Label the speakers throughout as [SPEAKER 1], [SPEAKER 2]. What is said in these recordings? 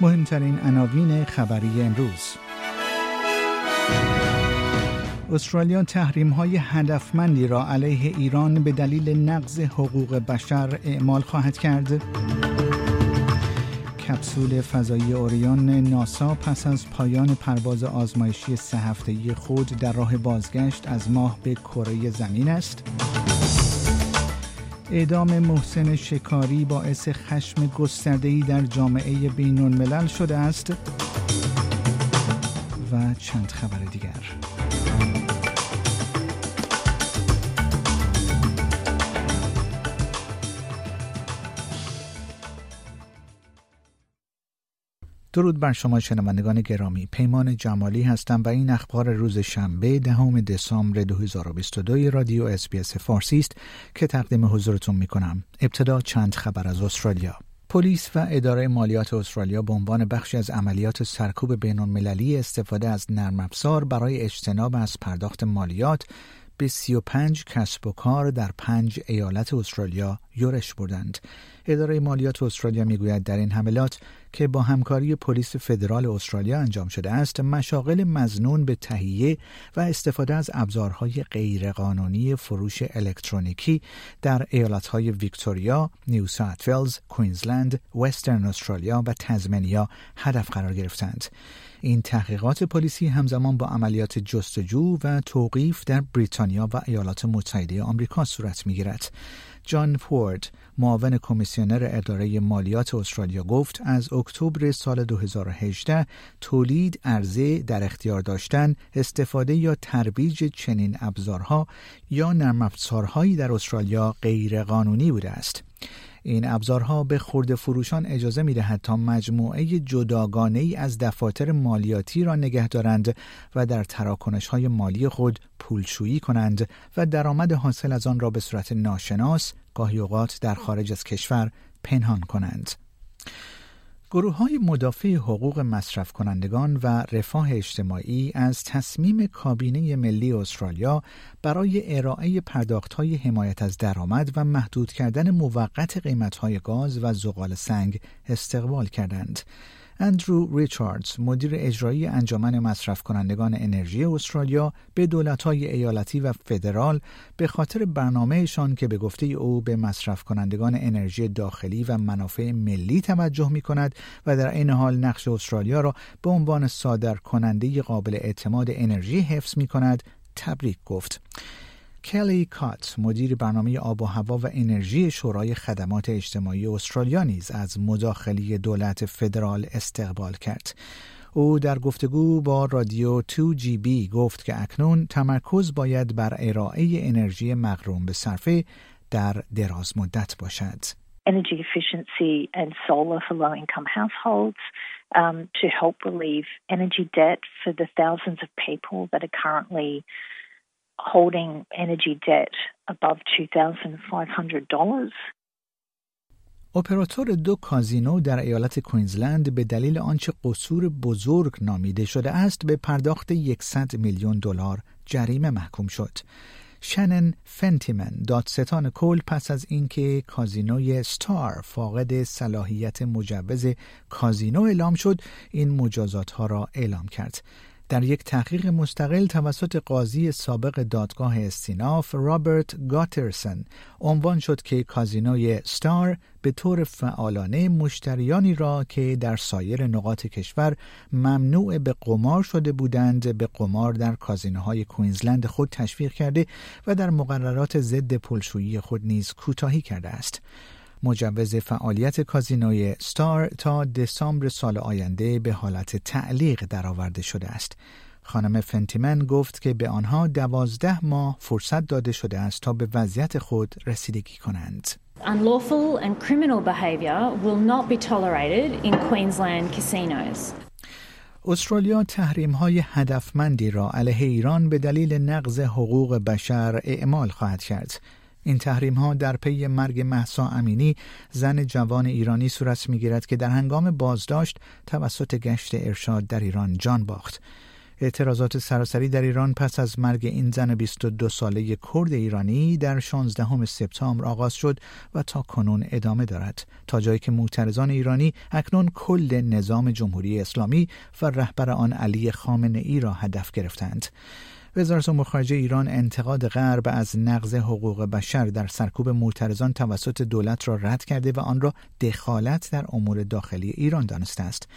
[SPEAKER 1] مهمترین عناوین خبری امروز استرالیا تحریم های هدفمندی را علیه ایران به دلیل نقض حقوق بشر اعمال خواهد کرد. کپسول فضایی اوریون ناسا پس از پایان پرواز آزمایشی سه هفته‌ای خود در راه بازگشت از ماه به کره زمین است. اعدام محسن شکاری باعث خشم گسترده‌ای در جامعه بین شده است. و چند خبر دیگر. درود بر شما شنوندگان گرامی. پیمان جمالی هستم و این اخبار روز شنبه دهم دسامبر 2022 رادیو اسپیس فارسی است که تقدیم حضورتون می کنم ابتدا چند خبر از استرالیا. پلیس و اداره مالیات استرالیا به عنوان بخشی از عملیات سرکوب بین المللی استفاده از نرم افزار برای اجتناب از پرداخت مالیات به 35 کسب و کار در پنج ایالت استرالیا یورش بردند. اداره مالیات استرالیا می‌گوید در این حملات که با همکاری پلیس فدرال استرالیا انجام شده است مشاغل مزنون به تهیه و استفاده از ابزارهای غیرقانونی فروش الکترونیکی در ایالتهای ویکتوریا، نیو ساوت ولز، کوینزلند، وسترن استرالیا و تزمنیا هدف قرار گرفتند. این تحقیقات پلیسی همزمان با عملیات جستجو و توقیف در بریتانیا و ایالات متحده آمریکا صورت می‌گیرد. جان فورد معاون کمیسیونر اداره مالیات استرالیا گفت از اکتبر سال 2018 تولید عرضه در اختیار داشتن استفاده یا ترویج چنین ابزارها یا نرم افزارهایی در استرالیا غیرقانونی بوده است این ابزارها به خورده فروشان اجازه می دهد تا مجموعه جداگانه ای از دفاتر مالیاتی را نگه دارند و در تراکنش های مالی خود پولشویی کنند و درآمد حاصل از آن را به صورت ناشناس گاهی اوقات در خارج از کشور پنهان کنند. گروه های مدافع حقوق مصرف کنندگان و رفاه اجتماعی از تصمیم کابینه ملی استرالیا برای ارائه پرداخت های حمایت از درآمد و محدود کردن موقت قیمت های گاز و زغال سنگ استقبال کردند. اندرو ریچاردز مدیر اجرایی انجمن مصرف کنندگان انرژی استرالیا به دولت‌های ایالتی و فدرال به خاطر برنامهشان که به گفته او به مصرف کنندگان انرژی داخلی و منافع ملی توجه می کند و در این حال نقش استرالیا را به عنوان صادر کننده قابل اعتماد انرژی حفظ می کند تبریک گفت. کلی کات مدیر برنامه آب و هوا و انرژی شورای خدمات اجتماعی استرالیا نیز از مداخله دولت فدرال استقبال کرد او در گفتگو با رادیو 2GB گفت که اکنون تمرکز باید بر ارائه انرژی مغروم به صرفه در دراز مدت باشد.
[SPEAKER 2] Energy efficiency and solar for low income households um, to help relieve energy debt for the thousands of people that are currently holding energy debt above $2,500.
[SPEAKER 1] اپراتور دو کازینو در ایالت کوینزلند به دلیل آنچه قصور بزرگ نامیده شده است به پرداخت 100 میلیون دلار جریمه محکوم شد. شنن فنتیمن دادستان کل پس از اینکه کازینوی ستار فاقد صلاحیت مجوز کازینو اعلام شد این مجازات ها را اعلام کرد در یک تحقیق مستقل توسط قاضی سابق دادگاه استیناف رابرت گاترسن عنوان شد که کازینوی ستار به طور فعالانه مشتریانی را که در سایر نقاط کشور ممنوع به قمار شده بودند به قمار در کازینوهای کوینزلند خود تشویق کرده و در مقررات ضد پلشویی خود نیز کوتاهی کرده است. مجوز فعالیت کازینوی ستار تا دسامبر سال آینده به حالت تعلیق درآورده شده است. خانم فنتیمن گفت که به آنها دوازده ماه فرصت داده شده است تا به وضعیت خود رسیدگی کنند.
[SPEAKER 3] Unlawful and criminal behavior will not be tolerated in Queensland casinos.
[SPEAKER 1] استرالیا تحریم های هدفمندی را علیه ایران به دلیل نقض حقوق بشر اعمال خواهد کرد. این تحریم ها در پی مرگ محسا امینی زن جوان ایرانی صورت می گیرد که در هنگام بازداشت توسط گشت ارشاد در ایران جان باخت. اعتراضات سراسری در ایران پس از مرگ این زن 22 ساله کرد ایرانی در 16 سپتامبر آغاز شد و تا کنون ادامه دارد تا جایی که معترضان ایرانی اکنون کل نظام جمهوری اسلامی و رهبر آن علی خامنه ای را هدف گرفتند وزارت امور خارجه ایران انتقاد غرب از نقض حقوق بشر در سرکوب معترضان توسط دولت را رد کرده و آن را دخالت در امور داخلی ایران دانسته است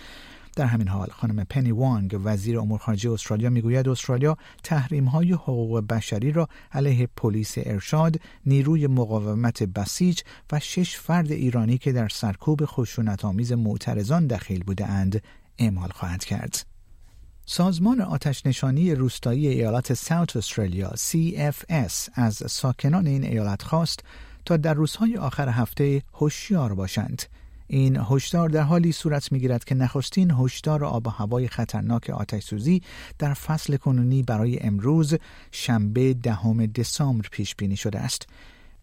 [SPEAKER 1] در همین حال خانم پنی وانگ وزیر امور خارجه استرالیا می‌گوید استرالیا تحریم های حقوق بشری را علیه پلیس ارشاد، نیروی مقاومت بسیج و شش فرد ایرانی که در سرکوب خشونت آمیز معترضان دخیل بودند اعمال خواهد کرد. سازمان آتش نشانی روستایی ایالت ساوت استرالیا CFS از ساکنان این ایالت خواست تا در روزهای آخر هفته هوشیار باشند. این هشدار در حالی صورت می‌گیرد که نخستین هشدار آب و هوای خطرناک آتش سوزی در فصل کنونی برای امروز شنبه دهم دسامبر پیش بینی شده است.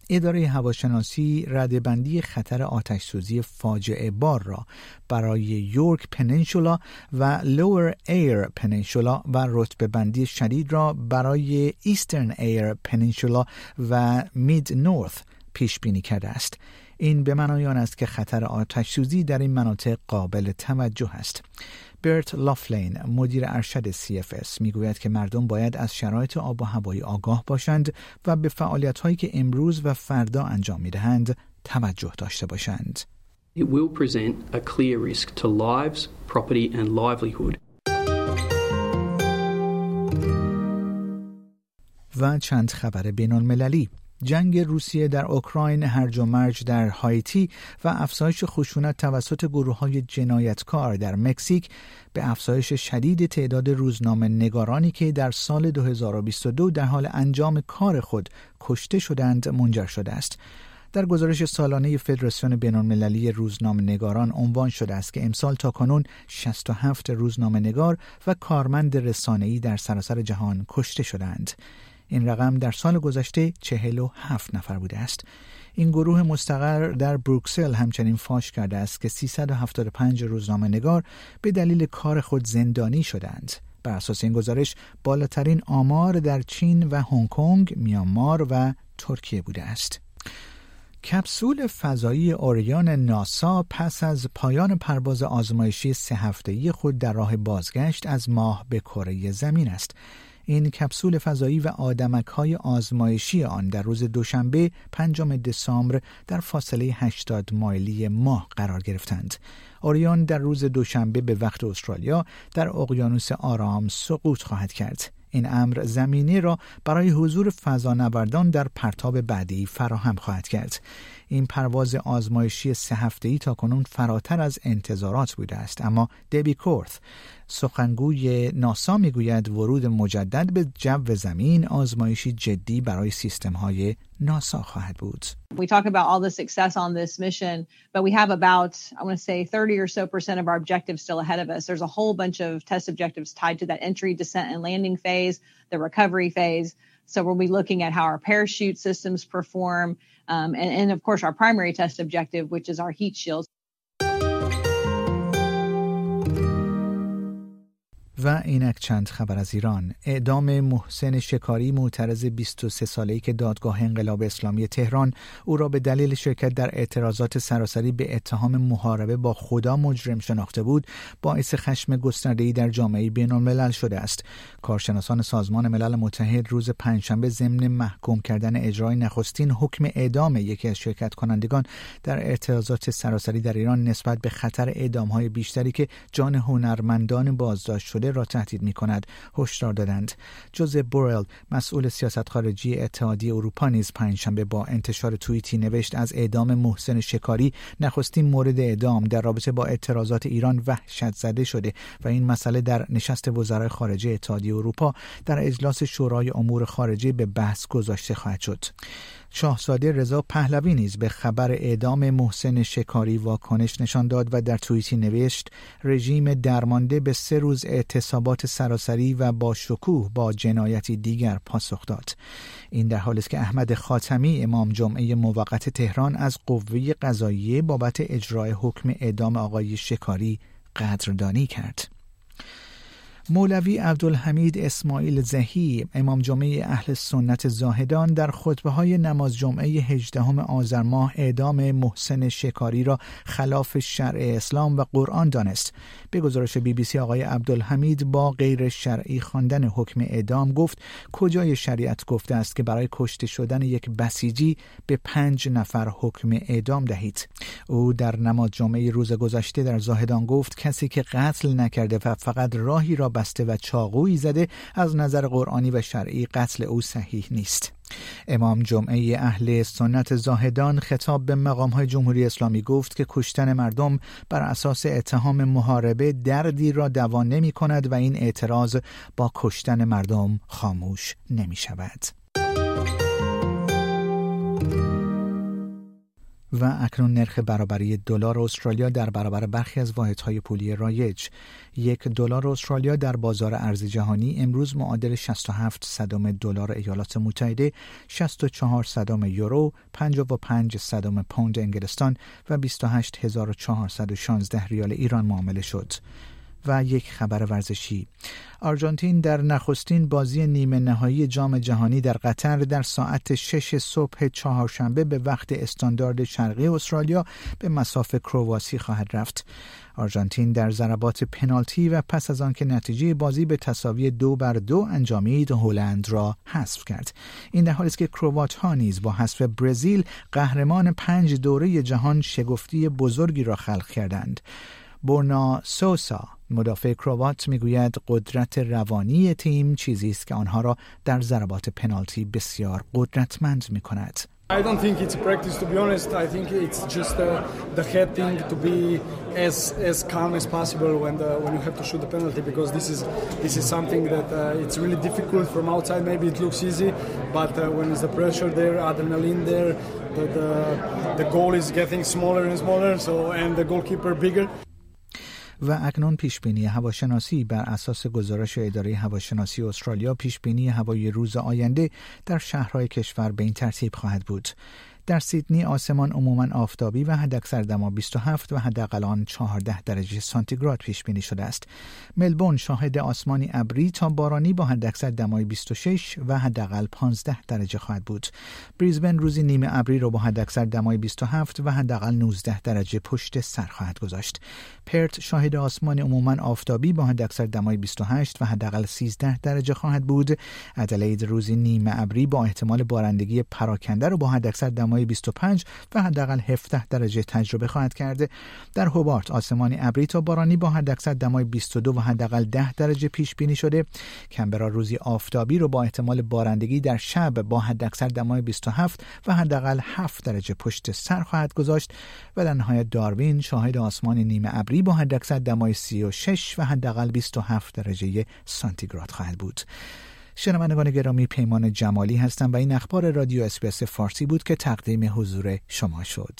[SPEAKER 1] اداره هواشناسی ردبندی خطر آتش سوزی فاجعه بار را برای Yorke Peninsula و Lower Eyre Peninsula و رتبه بندی شدید را برای Eastern Eyre Peninsula و Mid North پیش بینی کرده است. این به معنای آن است که خطر آتش سوزی در این مناطق قابل توجه است. برت لافلین مدیر ارشد CFS می‌گوید که مردم باید از شرایط آب و هوایی آگاه باشند و به فعالیت هایی که امروز و فردا انجام می دهند توجه داشته باشند.
[SPEAKER 4] It will present a clear risk to lives, property and livelihood.
[SPEAKER 1] و چند خبر بین المللی جنگ روسیه در اوکراین هرج و مرج در هایتی و افزایش خشونت توسط گروه های جنایتکار در مکزیک به افزایش شدید تعداد روزنامه نگارانی که در سال 2022 در حال انجام کار خود کشته شدند منجر شده است. در گزارش سالانه فدراسیون بینالمللی روزنامه نگاران عنوان شده است که امسال تا کنون 67 روزنامه نگار و کارمند رسانه‌ای در سراسر جهان کشته شدند. این رقم در سال گذشته 47 نفر بوده است. این گروه مستقر در بروکسل همچنین فاش کرده است که 375 روزنامه نگار به دلیل کار خود زندانی شدند. بر اساس این گزارش بالاترین آمار در چین و هنگ کنگ، میانمار و ترکیه بوده است. کپسول فضایی اوریان ناسا پس از پایان پرواز آزمایشی سه هفته‌ای خود در راه بازگشت از ماه به کره زمین است. این کپسول فضایی و آدمک های آزمایشی آن در روز دوشنبه پنجم دسامبر در فاصله 80 مایلی ماه قرار گرفتند. اوریون در روز دوشنبه به وقت استرالیا در اقیانوس آرام سقوط خواهد کرد. این امر زمینی را برای حضور فضانوردان در پرتاب بعدی فراهم خواهد کرد. این پرواز آزمایشی سه هفته ای تا کنون فراتر از انتظارات بوده است اما دبی کورث سخنگوی ناسا می‌گوید ورود مجدد به جو زمین آزمایشی جدی برای سیستم های ناسا خواهد بود.
[SPEAKER 5] We talk about all the success on this mission, but we have about, I want to say 30 or so percent of our objectives still ahead of us. There's a whole bunch of test objectives tied to that entry, descent, and landing phase, the recovery phase. So we'll be looking at how our parachute systems perform, um, and, and of course our primary test objective, which is our heat shields.
[SPEAKER 1] و اینک چند خبر از ایران. اعدام محسن شکاری معترض 23 ساله‌ای که دادگاه انقلاب اسلامی تهران او را به دلیل شرکت در اعتراضات سراسری به اتهام محاربه با خدا مجرم شناخته بود باعث خشم گسترده‌ای در جامعه بین‌الملل شده است. کارشناسان سازمان ملل متحد روز پنجشنبه ضمن محکوم کردن اجرای نخستین حکم اعدام یکی از شرکت کنندگان در اعتراضات سراسری در ایران نسبت به خطر اعدام‌های بیشتری که جان هنرمندان بازداشت شده را تهدید می کند هشدار دادند. جوزف بورل مسئول سیاست خارجی اتحادیه اروپا نیز پنجشنبه با انتشار توییتی نوشت از اعدام محسن شکاری نخستین مورد اعدام در رابطه با اعتراضات ایران وحشت زده شده و این مسئله در نشست وزرای خارجه اتحادیه اروپا در اجلاس شورای امور خارجه به بحث گذاشته خواهد شد. شاهزاده رضا پهلوی نیز به خبر اعدام محسن شکاری واکنش نشان داد و در توییتی نوشت رژیم درمانده به سه روز اعتصابات سراسری و با شکوه با جنایتی دیگر پاسخ داد. این در حالی است که احمد خاتمی امام جمعه موقت تهران از قوه قضاییه بابت اجرای حکم اعدام آقای شکاری قدردانی کرد. مولوی عبدالحمید اسماعیل زهی امام جمعه اهل سنت زاهدان در خطبه های نماز جمعه 18 آذر ماه اعدام محسن شکاری را خلاف شرع اسلام و قرآن دانست. به گزارش بی بی سی آقای عبدالحمید با غیر شرعی خواندن حکم اعدام گفت کجای شریعت گفته است که برای کشته شدن یک بسیجی به پنج نفر حکم اعدام دهید؟ او در نماز جمعه روز گذشته در زاهدان گفت کسی که قتل نکرده و فقط راهی را بسته و چاقویی زده از نظر قرآنی و شرعی قتل او صحیح نیست امام جمعه اهل سنت زاهدان خطاب به مقام های جمهوری اسلامی گفت که کشتن مردم بر اساس اتهام محاربه دردی را دوا نمی کند و این اعتراض با کشتن مردم خاموش نمی شود. و اکنون نرخ برابری دلار استرالیا در برابر برخی از واحدهای پولی رایج. یک دلار استرالیا در بازار ارز جهانی امروز معادل 67 صدم دلار ایالات متحده 64 صدم یورو 55 صدم پوند انگلستان و 28416 ریال ایران معامله شد. و یک خبر ورزشی. آرژانتین در نخستین بازی نیمه نهایی جام جهانی در قطر در ساعت 6 صبح چهارشنبه به وقت استاندارد شرقی استرالیا به مسافه کرواسی خواهد رفت. آرژانتین در ضربات پنالتی و پس از آنکه نتیجه بازی به تساوی دو بر دو انجامید هلند را حذف کرد. این در حالی است که کروات ها نیز با حذف برزیل قهرمان پنج دوره جهان شگفتی بزرگی را خلق کردند. برنا سوسا مدافع کروات می‌گوید قدرت روانی تیم چیزی است که آنها را در ضربات پنالتی بسیار قدرتمند می کند.
[SPEAKER 6] I don't think it's practice to be honest. I think it's just uh, the head thing to be as as calm as possible when the, when you have to shoot the penalty because this is this is something that uh, it's really difficult from outside. Maybe it looks easy, but uh, when there's the pressure there, adrenaline there, the, the the goal is getting smaller and smaller. So and the goalkeeper bigger.
[SPEAKER 1] و اکنون پیشبینی هواشناسی بر اساس گزارش اداره هواشناسی استرالیا پیشبینی هوای روز آینده در شهرهای کشور به این ترتیب خواهد بود در سیدنی آسمان عموما آفتابی و حداکثر دما 27 و حداقل آن 14 درجه سانتیگراد پیش بینی شده است. ملبورن شاهد آسمانی ابری تا بارانی با حداکثر دمای 26 و حداقل 15 درجه خواهد بود. بریزبن روزی نیمه ابری را با حداکثر دمای 27 و حداقل 19 درجه پشت سر خواهد گذاشت. پرت شاهد آسمان عموما آفتابی با حداکثر دمای 28 و حداقل 13 درجه خواهد بود. ادلید روزی نیمه ابری با احتمال بارندگی پراکنده را با حداکثر دمای 25 و حداقل 17 درجه تجربه خواهد کرد. در هوبارت آسمانی ابری تا بارانی با حداکثر دمای 22 و حداقل 10 درجه پیش بینی شده. کمبرا روزی آفتابی رو با احتمال بارندگی در شب با حداکثر دمای 27 و حداقل 7 درجه پشت سر خواهد گذاشت. و در نهایت داروین شاهد آسمان نیمه ابری با حداکثر دمای 36 و حداقل 27 درجه سانتیگراد خواهد بود. شنوندگان گرامی پیمان جمالی هستم و این اخبار رادیو اسپیس فارسی بود که تقدیم حضور شما شد.